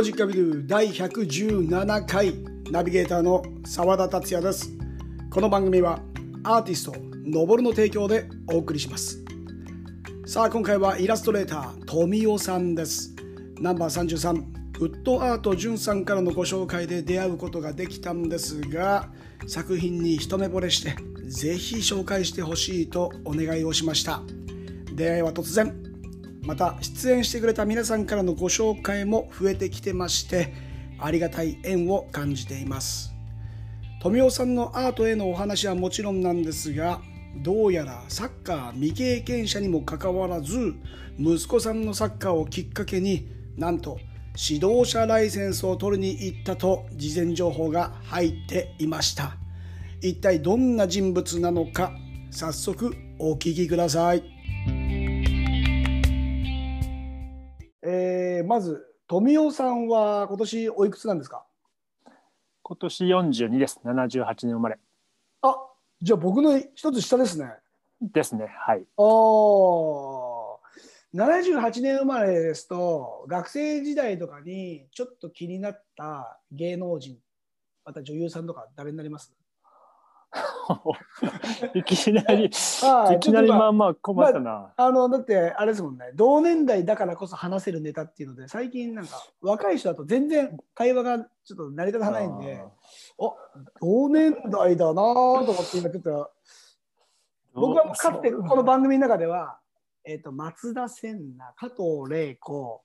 コジッカビル第117回ナビゲーターの澤田達也です。この番組はアーティストのぼるの提供でお送りします。さあ今回はイラストレーター富尾さんです。ナンバー33フットアートじゅんさんからのご紹介で出会うことができたんですが作品に一目惚れしてぜひ紹介してほしいとお願いをしました。出会いは突然。また出演してくれた皆さんからのご紹介も増えてきてましてありがたい縁を感じています。富雄さんのアートへのお話はもちろんなんですがどうやらサッカー未経験者にもかかわらず息子さんのサッカーをきっかけになんと指導者ライセンスを取りに行ったと事前情報が入っていました。一体どんな人物なのか早速お聞きください。まず富雄さんは今年おいくつなんですか？今年42です。78年生まれ。あじゃあ僕の一つ下ですねですね。はい。お78年生まれですと学生時代とかにちょっと気になった芸能人また女優さんとか誰になります？いきなり、いはいきなりまあまあ困ったな。あのだってあれですもんね。同年代だからこそ話せるネタっていうので最近なんか若い人だと全然会話がちょっと成り立たないんでお同年代だなぁと思って今ちょっと僕はかつてこの番組の中では、えー、と松田千奈加藤玲子、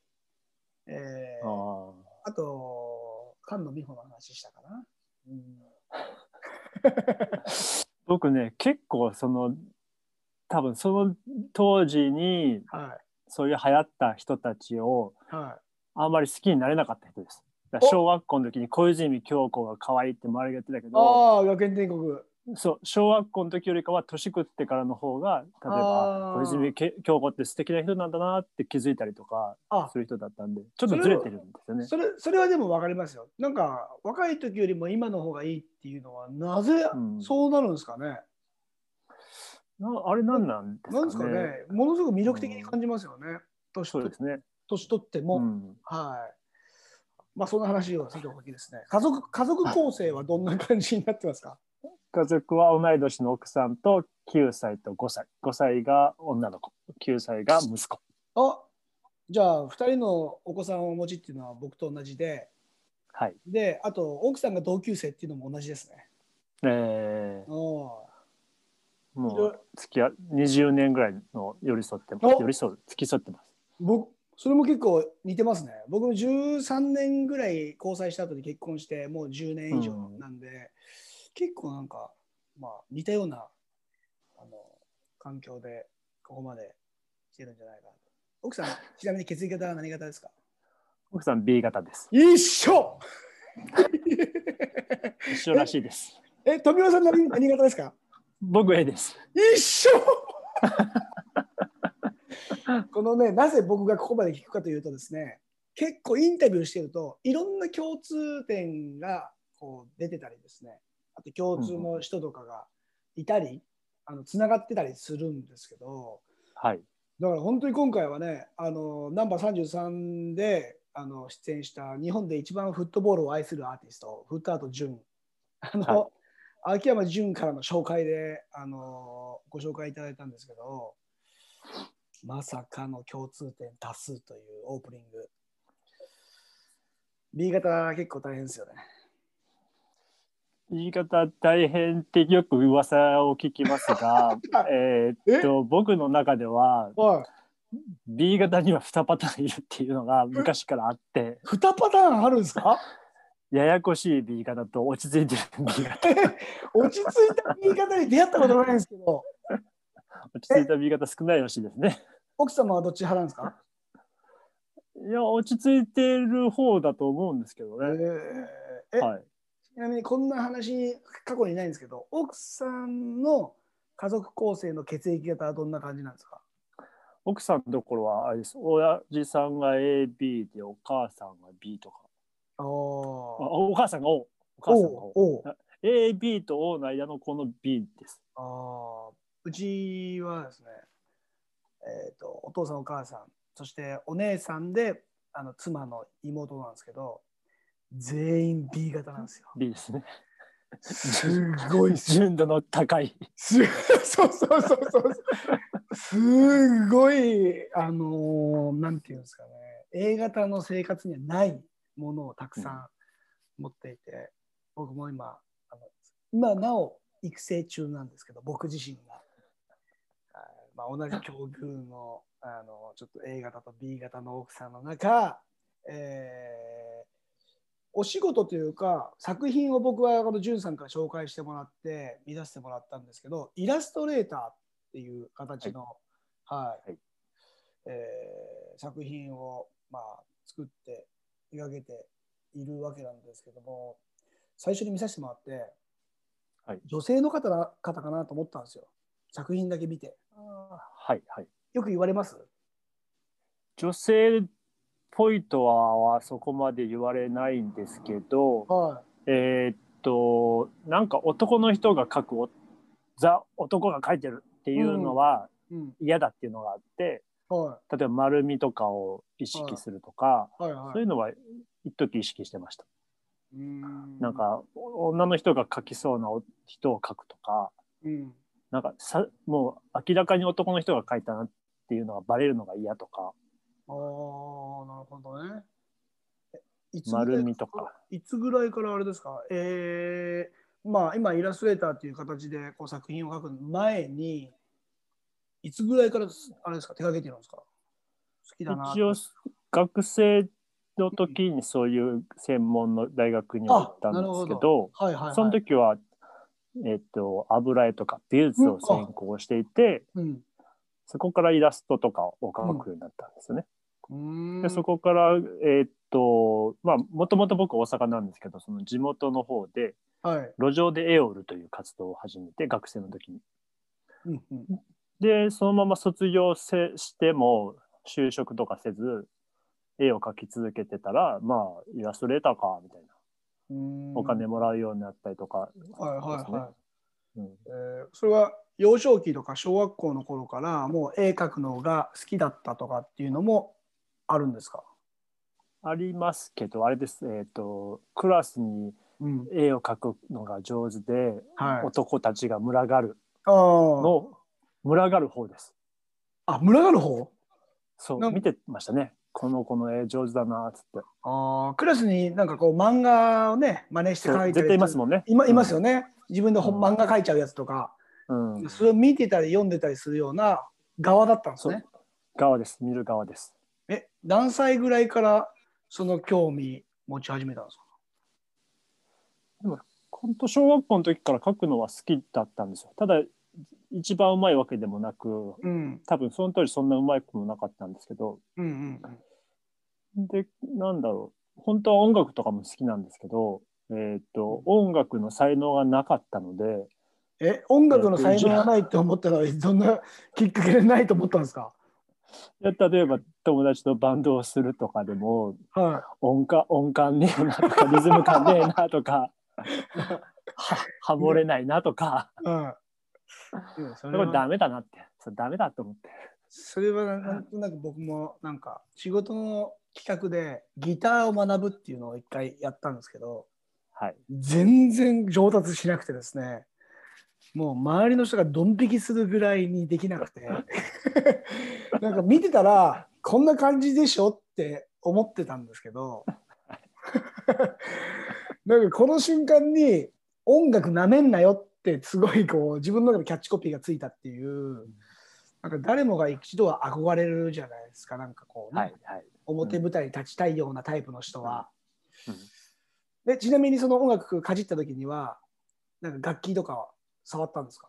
えーああと菅野美穂の話したかな、うん。ー 僕ね、結構その、多分その当時にはそういう流行った人たちをい。はあんまり好きになれなかった人です。小学校の時に小泉京子が可愛いって周りが言ってたけい、ど、ああ学園天国そう小学校の時よりかは年食ってからの方が例えば小泉京子って素敵な人なんだなって気づいたりとかあ。する人だったんでちょっとずれてるんですよね。それそれはでも分かりますよ。なんか若い時よりも今の方がいいっていうのはなぜうん。そうなるんですかね、なあれなんなんですかね。なんですかね？ものすごく魅力的に感じますよね、年とそうですね。年取っても、うん、はい。まあそんな話をさておきですね。家族家族構成はどんな感じになってますか？家族は同い年の奥さんと9歳と5歳。5歳が女の子。9歳が息子。あじゃあ2人のお子さんをお持ちっていうのは僕と同じで。はい。であと奥さんが同級生っていうのも同じですね。えー、おもう付き合20年ぐらいの寄り添ってます。お。寄り添う付き添ってます。僕それも結構似てますね。僕も13年ぐらい交際した後に結婚してもう10年以上なんで、結構なんか、まあ、似たようなあの環境でここまで来てるんじゃないかなと。奥さん、ちなみに血液型は何型ですか？奥さん B 型です。一緒！一緒らしいです。え、富尾さん何何型ですか？僕 A です。一緒！このねなぜ僕がここまで聞くかというとですね結構インタビューしてるといろんな共通点がこう出てたりですねあと共通の人とかがいたり、あのつながってたりするんですけどはい。だから本当に今回はねあのナンバー33であの出演した日本で一番フットボールを愛するアーティストフットアート潤あの、は秋山潤からの紹介であのご紹介いただいたんですけどまさかの共通点多数というオープニング。B 型結構大変ですよね言い方大変ってよく噂を聞きますが えーっと僕の中では B 型には2パターンいるっていうのが昔からあって。2パターンあるんですか？ややこしい B 型と落ち着いてる B 型。落ち着いた B 型に出会ったことないんですけど。落ち着いた B 型少ないらしいですね。奥様はどっち派なんですか？いや落ち着いてる方だと思うんですけどえね、ーえ？はい、ちなみにこんな話過去にないんですけど奥さんの家族構成の血液型はどんな感じなんですか？奥さんのところはあれです。親父さんが AB でお母さんが B とか。ああおお母さんが O お母さんが O お AB と O の間のこの B です。あー。うちはですね、えー、とお父さんお母さんそしてお姉さんであの妻の妹なんですけど全員 B 型なんですよ。B ですね。すごい純度の高い。す そうそうそうそうすごいあのーなんていうんですかね A 型の生活にはないものをたくさん持っていて、僕も今あの今なお育成中なんですけど僕自身が、はいまあ、同じ境遇のあのちょっと A 型と B 型の奥さんの中、えーお仕事というか作品を僕はこのんさんから紹介してもらって見出してもらったんですけどイラストレーターっていう形の、はい。はい。えー作品を、まあ、作って描けているわけなんですけども最初に見させてもらって、はい。女性の方な方かなと思ったんですよ。作品だけ見て。はいはい。よく言われます？女性っぽいとはそこまで言われないんですけど、はえーっとなんか男の人が描くおザ男が描いてるっていうのはいうん。嫌だっていうのがあって、は例えば丸みとかを意識するとか、い。はい。はい。そういうのは一時意識してました。ん。なんかお女の人が描きそうなお人を描くとかうん。なんかさもう明らかに男の人が描いたなっていうのがバレるのが嫌とかああ、なるほどね。丸みとか。いつぐらいからあれですか？えー、まあ今イラストレーターっていう形でこう作品を描く前に、いつぐらいからあれですか？手掛けてるんですか？好きだな。一応学生の時にそういう専門の大学には行ったんですけどはいはい、はい。その時は、えっと油絵とか美術を専攻していて、うん。そこからイラストとかを描くようになったんですよね。でそこからえっとまあもともと僕大阪なんですけどその地元の方ではい。路上で絵を売るという活動を始めて学生の時に。うんうん。でそのまま卒業せしても就職とかせず絵を描き続けてたらまあイラストレーターかみたいなお金もらうようになったりとか、はいはいはい。うん、えーそれは幼少期とか小学校の頃からもう絵描くのが好きだったとかっていうのもあるんですか、ありますけどあれです。えっ、とクラスにうん、絵を描くのが上手で、はい。男たちが群がるあー。の群がる方です。あ、群がる方？そう見てましたね。この子の絵上手だなっつって。あークラスになんかこう漫画をね真似して描いて絶対いますもんね。いまいますよね。自分で本うん。漫画描いちゃうやつとか、うん、うん、それを見てたり読んでたりするような側だったんですね。側です。見る側ですえ、何歳ぐらいからその興味持ち始めたんですか？本当小学校の時から描くのは好きだったんですよ。ただ一番うまいわけでもなくうん。多分その当時そんなうまい子もなかったんですけど。うんうんでなんだろう。本当は音楽とかも好きなんですけどえっ、と音楽の才能がなかったので。え、音楽の才能がないって思ったのはどんなきっかけでないと思ったんですか？例えば友達とバンドをするとかでもは音感音感ねえなとかリズム感ねえなとかはハモれないなとか。い。はい。いやそそれはれはダメだなって。それダメだと思って。それはなんとなく僕もなんか仕事の企画でギターを学ぶっていうのを一回やったんですけどはい。全然上達しなくてですね。もう周りの人がドン引きするぐらいにできなくて なんか見てたらこんな感じでしょって思ってたんですけど なんかこの瞬間に音楽なめんなよってすごいこう自分の中でキャッチコピーがついたっていうなんか誰もが一度は憧れるじゃないですかなんかこうね、はいはい。表舞台に立ちたいようなタイプの人は。うん。でちなみにその音楽かじった時にはなんか楽器とかは触ったんですか？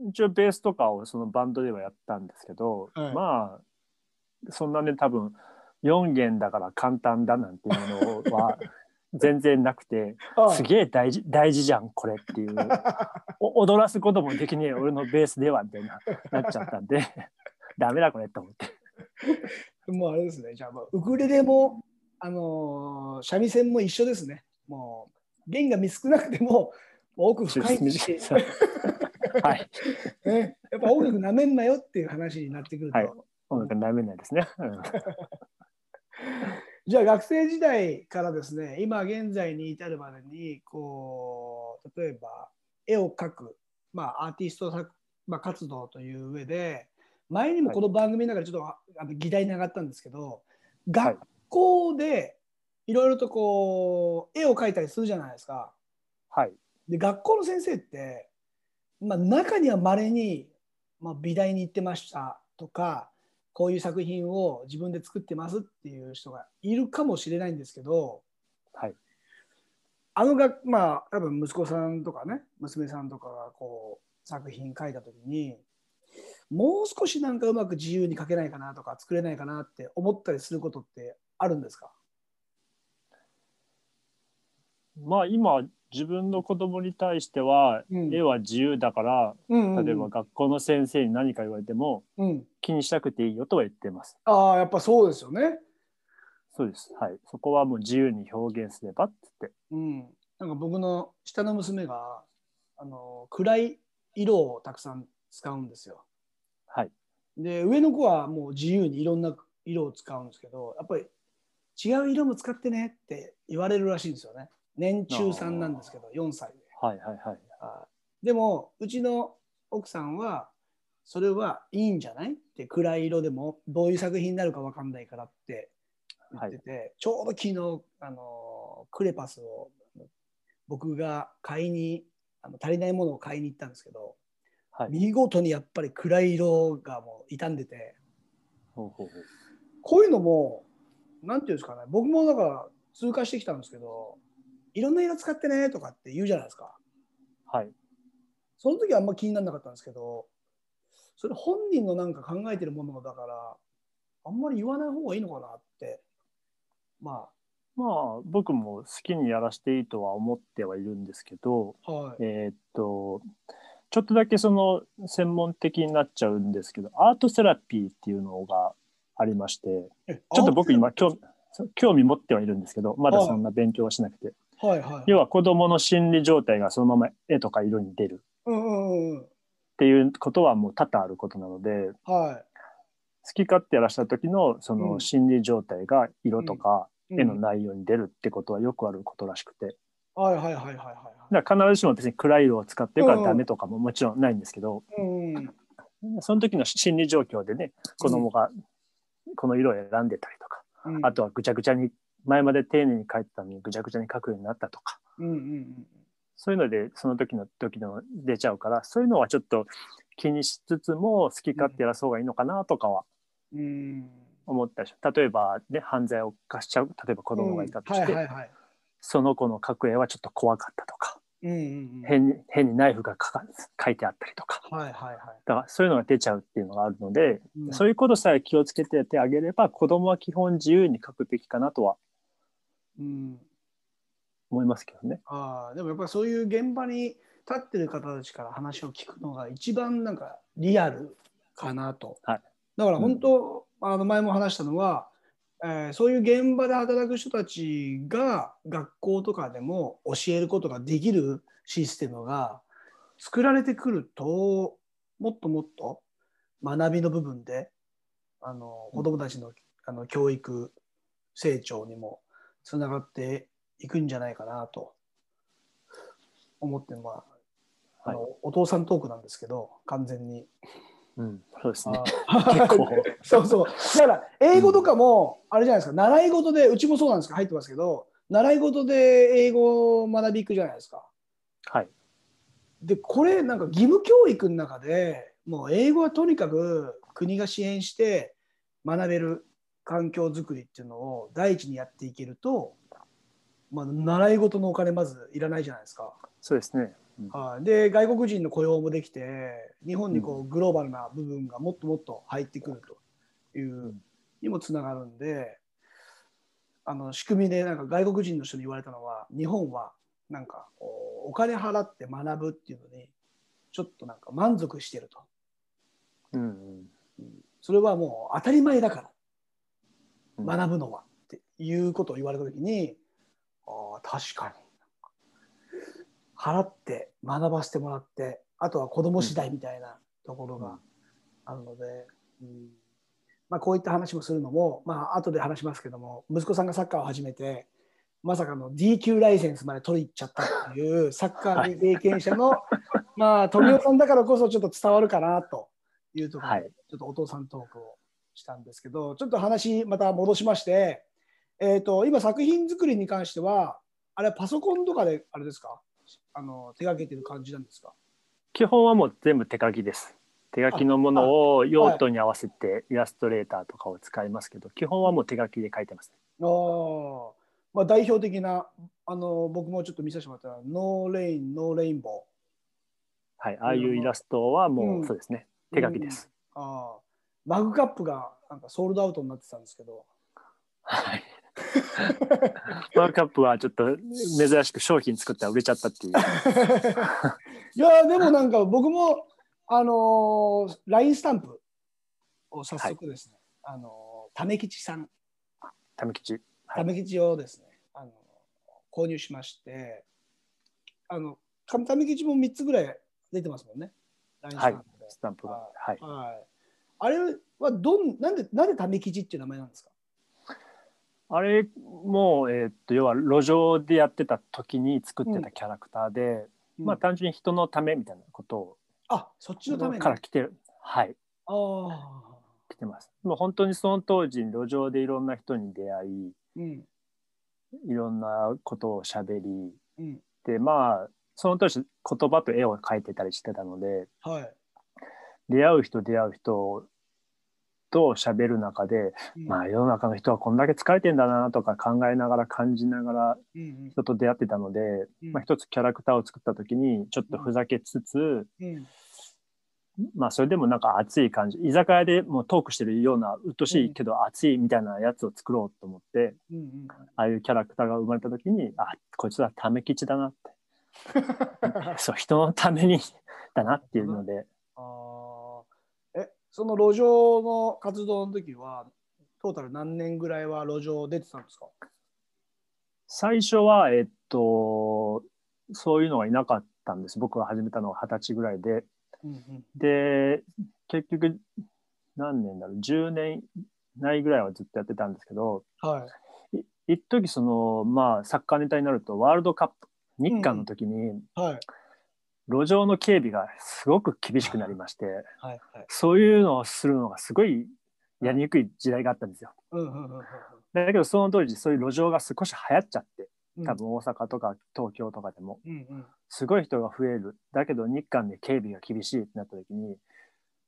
一応ベースとかをそのバンドではやったんですけど、はい。まあそんなね多分4弦だから簡単だなんていうのは 全然なくてすげえ大事大事じゃんこれっていう お踊らすこともできねえ俺のベースではみたいななっちゃったんで ダメだこれと思って。もうあれですね。じゃあもうウクレレもあのー三味線も一緒ですね。もう弦が見少なくても奥深いし、はい。ね、やっぱ音楽なめんなよっていう話になってくると、はい。音楽ダメないですね、うん。じゃあ学生時代からですね今現在に至るまでにこう例えば絵を描く、まあ、アーティスト作、まあ、活動という上で前にもこの番組の中でちょっと、あの議題に上がったんですけど学校でいろいろとこう絵を描いたりするじゃないですか。はい、で学校の先生って、まあ、中にはまれに、まあ、美大に行ってましたとかこういう作品を自分で作ってますっていう人がいるかもしれないんですけどはい、あのがまあ多分息子さんとかね娘さんとかがこう作品書いた時にもう少しなんかうまく自由に書けないかなとか作れないかなって思ったりすることってあるんですか？まあ今自分の子供に対しては、うん絵は自由だからうんうんうん例えば学校の先生に何か言われてもうん、気にしなくていいよとは言ってます。ああやっぱそうですよね。そうです。はい。そこはもう自由に表現すればっつって。うん、なんか僕の下の娘があの暗い色をたくさん使うんですよ。はい。で上の子はもう自由にいろんな色を使うんですけどやっぱり違う色も使ってねって言われるらしいんですよね。年中さんなんですけど4歳で。はいはいはい。あでもうちの奥さんはそれはいいんじゃないって暗い色でもどういう作品になるか分かんないからって言ってて、ちょうど昨日あのクレパスを僕が買いにあの足りないものを買いに行ったんですけど、はい。見事にやっぱり暗い色がもう傷んでてほうほうほうこういうのもなんていうんですかね僕もだから通過してきたんですけどいろんな色使ってねとかって言うじゃないですか。はい。その時はあんま気にならなかったんですけど、それ本人のなんか考えてるものだから、あんまり言わない方がいいのかなって。ままあ僕も好きにやらせていいとは思ってはいるんですけど、あ、はい。えーっとちょっとだけその専門的になっちゃうんですけどアートセラピーっていうのがありましてえちょっと僕今あ興味興味持ってはいるんですけどまだそんな勉強はしなくて、はいはい。要は子どもの心理状態がそのまま絵とか色に出るうんうんうん。っていうことはもう多々あることなのでは好き勝手やらした時のそうのん心理状態が色とかい。絵のうん内容に出るってことはよくあることらしくてはいはいはいはいはい。だから必ずしも別に暗い色を使ってるからダメとかももちろんないんですけど、うんうん。その時の心理状況でね子供がこの色を選んでたりとか、うんあとはぐちゃぐちゃに前まで丁寧に描いてたのにぐちゃぐちゃに描くようになったとかうんうんそういうのでその時の時の出ちゃうからそういうのはちょっと気にしつつも好き勝手やらそうがいいのかなとかはうん。うん。思ったりし例えば、ね、犯罪を犯しちゃう例えば子供がいたとして、はいはいはい。その子の描く絵はちょっと怖かったとかうんうんうん。変に変にナイフが描か描いてあったりとかはいはいはい。だからそういうのが出ちゃうっていうのがあるので、うんそういうことさえ気をつけてやってあげれば子供は基本自由に描くべきかなとはうん。思いますけどね。ああ、でもやっぱりそういう現場に立ってる方たちから話を聞くのが一番なんかリアルかなと。はいだから本当、あの前も話したのは、えーそういう現場で働く人たちが学校とかでも教えることができるシステムが作られてくるともっともっと学びの部分であの子どもたちのあの教育成長にもつながっていくんじゃないかなと思ってまああの、お父さんトークなんですけど完全に。うん、そうですね。あ結構 そうそう。だから英語とかもあれじゃないですか、習い事でうちもそうなんですけど入ってますけど習い事で英語を学び行くじゃないですか。はい。でこれなんか義務教育の中でもう英語はとにかく国が支援して学べる環境づくりっていうのを第一にやっていけると、まあ、習い事のお金まずいらないじゃないですか。そうですね。うん。はい、で外国人の雇用もできて日本にこうグローバルな部分がもっともっと入ってくるというにもつながるんであの仕組みでなんか外国人の人に言われたのは日本はなんかお金払って学ぶっていうのにちょっとなんか満足してると。うんそれはもう当たり前だから。うん学ぶのはっていうことを言われた時にああ確かに。払って学ばせてもらってあとは子供次第みたいなところがあるので、うん。まあ、こういった話もするのも、まあ後で話しますけども息子さんがサッカーを始めてまさかの D 級ライセンスまで取りに行っちゃったっていう サッカー経験者の、まあ富雄さんだからこそちょっと伝わるかなというところで、ちょっとお父さんトークをしたんですけどちょっと話また戻しまして、えー、と今作品作りに関してはあれはパソコンとかであれですか？あの手がけてる感じなんですか？基本はもう全部手書きです。手書きのものを用途に合わせてイラストレーターとかを使いますけど、基本はもう手書きで書いてます、あまあ、代表的なあの僕もちょっと見させてもらったら「 No Rain No Rainbow」はいああいうイラストはもう、そうですね。手書きです、うん、あマグカップがなんか sold out になってたんですけどはいマグカップはちょっと珍しく商品作ったら売れちゃったっていう いやでもなんか僕もあのー、LINE スタンプを早速ですね、はい、あのー、ため吉さん。ため吉。ため吉をですね、あの購入しまして、あの、ため吉も3つぐらい出てますもんね。LINE スタンプで。はい、スタンプが。はい。はい、あれはどん、なんで、なんでため吉っていう名前なんですか？あれも、えー、っと要は路上でやってた時に作ってたキャラクターで、うん、まあ単純に人のためみたいなことをあそっちのために？から来てる。はい。ああ来てます。もう本当にその当時路上でいろんな人に出会い、うん、いろんなことをしゃべり、うん、でまあその当時言葉と絵を描いてたりしてたので、はい、出会う人出会う人と喋る中で、うん、まあ世の中の人はこんだけ疲れてんだなとか考えながら感じながら人と出会ってたので、うん、まあ、一つキャラクターを作った時にちょっとふざけつつ、うん、まあそれでもなんか熱い感じ。居酒屋でもうトークしてるようなうっとしいけど熱いみたいなやつを作ろうと思って、うんうん、ああいうキャラクターが生まれた時にあこいつはため吉だなって。そう人のためにだなっていうので。あえその路上の活動の時はトータル何年ぐらいは路上出てたんですか？最初はえっとそういうのはいなかったんです。僕が始めたのは二十歳ぐらいで。うんうん、で結局何年だろう？10年ないぐらいはずっとやってたんですけど、はい、一時そのまあサッカーネタになるとワールドカップ日韓の時に、うん。はい、路上の警備がすごく厳しくなりまして、はいはい、そういうのをするのがすごいやりにくい時代があったんですよ。だけどその当時そういう路上が少し流行っちゃって多分大阪とか東京とかでも、うんうん、すごい人が増える。だけど日韓で警備が厳しいってなった時に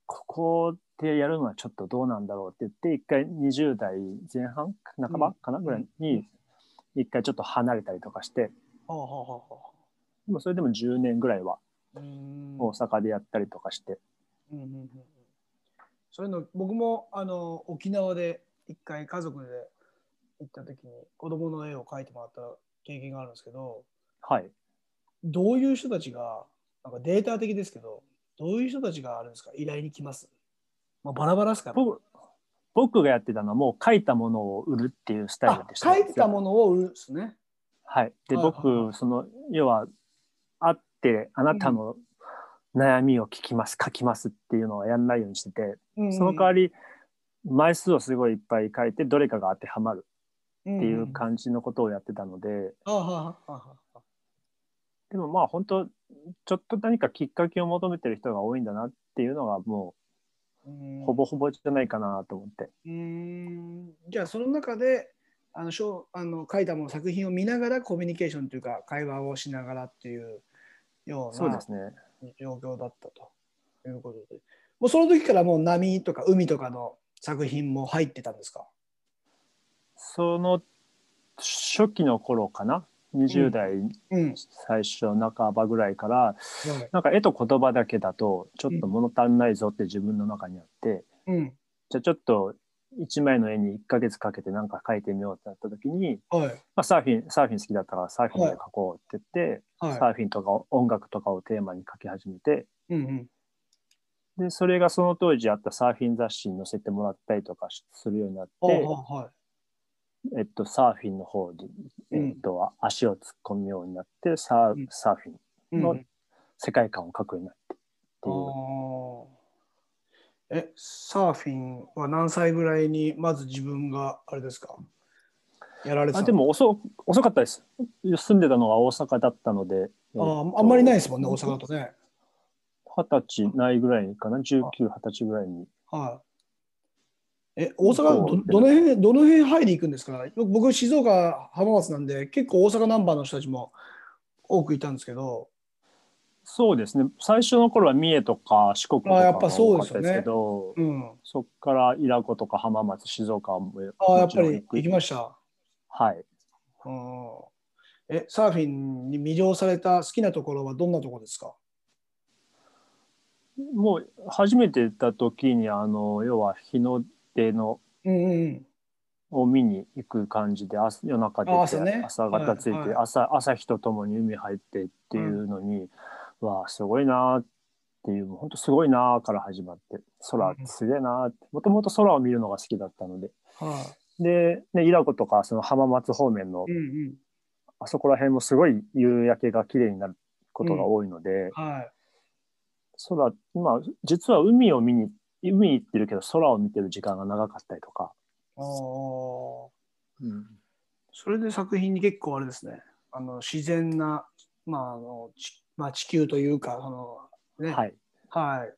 ここでやるのはちょっとどうなんだろうって言って一回20代前半半ばかな、ぐらいに一回ちょっと離れたりとかして、でもそれでも10年ぐらいは大阪でやったりとかして。うんうんうん、そういうの僕もあの沖縄で一回家族で行った時に子供の絵を描いてもらった経験があるんですけど、はい、どういう人たちがなんかデータ的ですけどどういう人たちがあるんですか？依頼に来ます、まあ、バラバラですか、ね、僕がやってたのはもう書いたものを売るっていうスタイルでした。書いたものを売るんですね。はい。で、はい僕、はい、その要は会ってあなたの悩みを聞きます、うん、書きますっていうのはやんないようにしてて、うん、その代わり枚数をすごいいっぱい書いてどれかが当てはまるっていう感じのことをやってたので、でもまあ本当ちょっと何かきっかけを求めてる人が多いんだなっていうのがもうほぼほぼじゃないかなと思って。うん。じゃあその中であの書あの書いたもの作品を見ながらコミュニケーションというか会話をしながらっていうような状況だったということで。もうその時からもう波とか海とかの作品も入ってたんですか？その初期の頃かな？20代最初半ばぐらいから、うん、なんか絵と言葉だけだとちょっと物足んないぞって自分の中にあって、うん、じゃあちょっと1枚の絵に1か月かけて何か描いてみようってなった時に、はい、まあ、サーフィンサーフィン好きだったからサーフィンで描こうって言って、はい、サーフィンとか音楽とかをテーマに描き始めて、うんうん。でそれがその当時あったサーフィン雑誌に載せてもらったりとかするようになって、はい、えっと、サーフィンの方に、えっと、足を突っ込むようになってサー,、サーフィンの世界観を描くようになってっていう。え、サーフィンは何歳ぐらいにまず自分があれですか？やられてあでも遅遅かったです。住んでたのは大阪だったので。ああんまりないですもんね、大阪だとね。二十歳ないぐらいかな、19、二十歳ぐらいに。はい。え、大阪ど、どの辺、どの辺入り行くんですか？僕、静岡、浜松なんで、結構大阪ナンバーの人たちも多くいたんですけど。そうですね。最初の頃は三重とか四国とかが多かったですけど、うん、そこから伊良湖とか浜松、静岡もあやっぱり行きました？はい。うん、え、サーフィンに魅了された好きなところはどんなところですか？もう初めて行った時にあの要は日の出の、うんうん、を見に行く感じで朝夜中出て朝,、ね、朝方ついて、はいはい、朝朝日とともに海入ってっていうのに、うん、わあすごいなっていう本当すごいなから始まって空すげえなってもともと空を見るのが好きだったので、はい、で、ね、伊良湖とかその浜松方面の、うんうん、あそこら辺もすごい夕焼けが綺麗になることが多いので。うん。はい。空今実は海を見に海行ってるけど空を見てる時間が長かったりとか。あ、うん、それで作品に結構あれですね。あの自然な、まああのちまあ、地球というかあの、ね。はい、はい、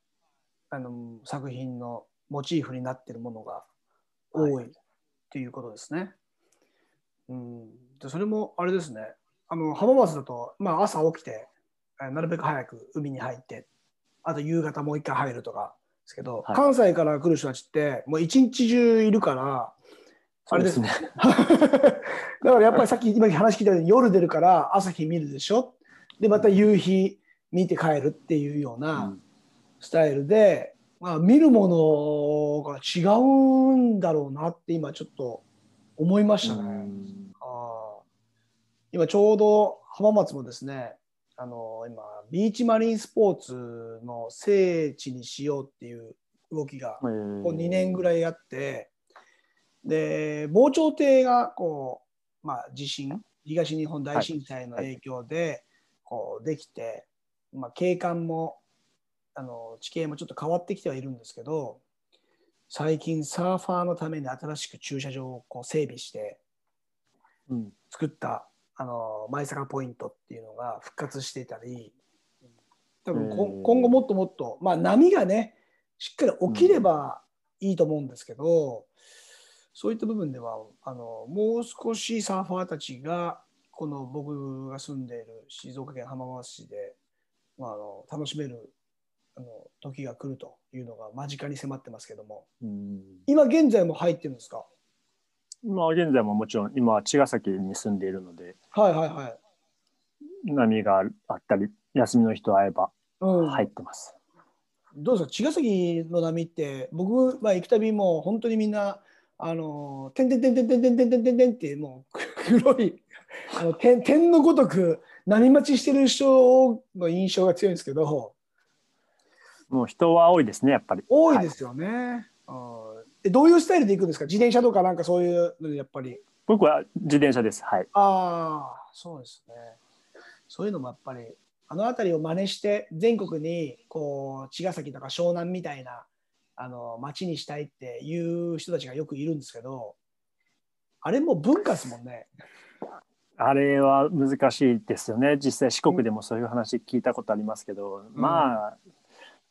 あの作品のモチーフになってるものが多いっていうことですね。うん、でそれもあれですね。あの浜松だと、まあ、朝起きてなるべく早く海に入ってあと夕方もう一回入るとかですけど、はい。関西から来る人たちってもう一日中いるからあれですね。だからやっぱりさっき今話聞いたように夜出るから朝日見るでしょでまた夕日見て帰るっていうよううなん。スタイルで、まあ、見るものが違うんだろうなって今ちょっと思いましたね。うん。あー。今ちょうど浜松もですねあの今ビーチマリンスポーツの聖地にしようっていう動きがえー。こう2年ぐらいあってで防潮堤がこう、まあ、地震東日本大震災の影響でこうできて、まあ、景観もあの地形もちょっと変わってきてはいるんですけど最近サーファーのために新しく駐車場をこう整備してうん。作ったあの舞坂ポイントっていうのが復活していたり多分今後もっともっと、まあ、波がねしっかり起きればいいと思うんですけど、そういった部分ではあのもう少しサーファーたちがこの僕が住んでいる静岡県浜松市で、まあ、あの楽しめるあの時が来るというのが間近に迫ってますけども。うん。今現在も入ってるんですか？まあ現在ももちろん今は茅ヶ崎に住んでいるのではいはいはい。波があったり休みの日と会えばうん。入ってます。どうですか？茅ヶ崎の波って僕、まあ、行くたびもう本当にみんなあの点々点々点々点々点々ってもう 黒いあの点点のごとく波待ちしてる人の印象が強いんですけどもう人は多いですねやっぱり。多いですよね。うんえどういうスタイルで行くんですか？自転車とかなんかそういうのでやっぱり。僕は自転車です。はい。ああそうですね。そういうのもやっぱりあの辺りを真似して全国にこう茅ヶ崎とか湘南みたいなあの町にしたいっていう人たちがよくいるんですけどあれも文化ですもんね。あれは難しいですよね。実際四国でもそういう話聞いたことありますけど、まあ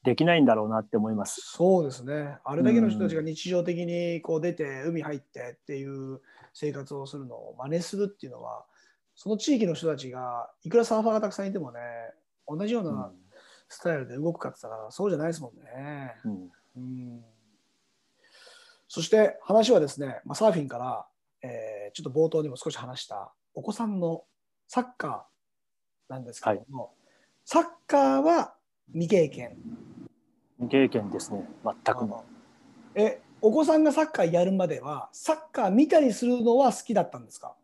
できないんだろうなって思います。そうですね。あれだけの人たちが日常的にこう出て海入ってっていう生活をするのを真似するっていうのはその地域の人たちがいくらサーファーがたくさんいてもね同じよううなスタイルで動くかって言ったらそうじゃないですもんね。んうんうんそして話はですね、まあ、サーフィンから、えーちょっと冒頭にも少し話したお子さんのサッカーなんですけども、サッカーは未経験。未経験ですね全くの。えお子さんがサッカーやるまではサッカー見たりするのは好きだったんですか？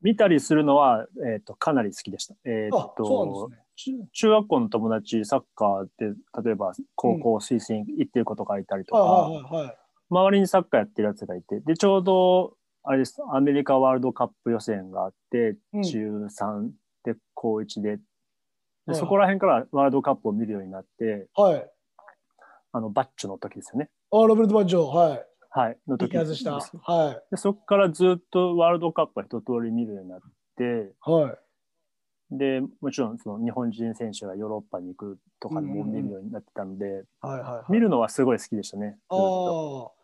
見たりするのは、えー、とかなり好きでした。えーあそうなんですね。中中学校の友達サッカーで例えば高校推薦行ってる子とかいたりとか、はいはいはいはい。周りにサッカーやってるやつがいてでちょうどあれです。アメリカワールドカップ予選があってうん。中3で高1で,、はいでそこら辺からワールドカップを見るようになってはい。あのバッチョの時ですよね。あロベルト・バッジョはい。はい、の時。外した。はい。でそこからずっとワールドカップは一通り見るようになってはい。でもちろんその日本人選手がヨーロッパに行くとかも見るようになってたので、はいはいはい。見るのはすごい好きでしたね。あと。あ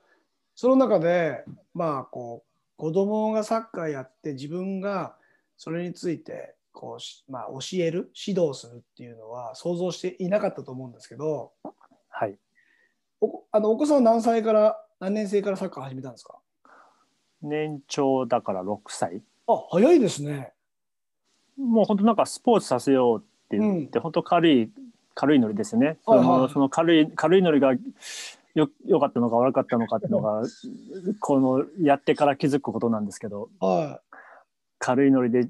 その中でまあこう子供がサッカーやって自分がそれについてこうし、まあ、教える指導するっていうのは想像していなかったと思うんですけどはい、おあのお子さんは何歳から何年生からサッカー始めたんですか？年長だから6歳。あ早いですね。もう本当なんかスポーツさせようって言って、本当軽い軽いノリですよね。その,、はいはい。その軽い軽いノリがよ良かったのか悪かったのかっていうのが このやってから気づくことなんですけど。は軽いノリで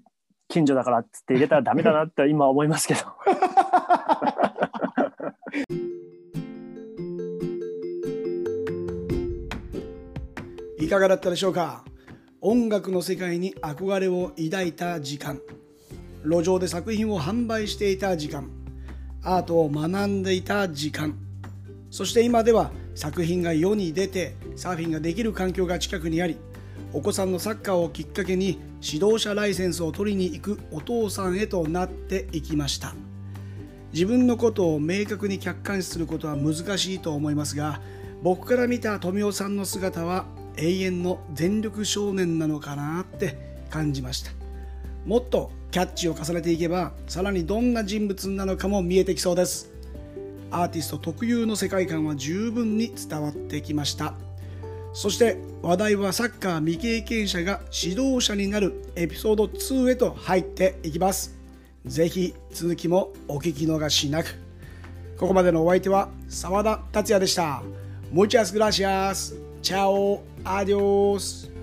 近所だからっつって入れたらダメだなって今思いますけど。い。いかがだったでしょうか？音楽の世界に憧れを抱いた時間。路上で作品を販売していた時間。アートを学んでいた時間。そして今では作品が世に出てサーフィンができる環境が近くにありお子さんのサッカーをきっかけに指導者ライセンスを取りに行くお父さんへとなっていきました。自分のことを明確に客観視することは難しいと思いますが僕から見た富雄さんの姿は永遠の全力少年なのかなって感じました。もっとキャッチを重ねていけばさらにどんな人物なのかも見えてきそうです。アーティスト特有の世界観は十分に伝わってきましたそして話題はサッカー未経験者が指導者になるエピソード2へと入っていきますぜひ続きもお聞き逃しなくここまでのお相手は澤田達也でした Muchas gracias. Chao. Adiós.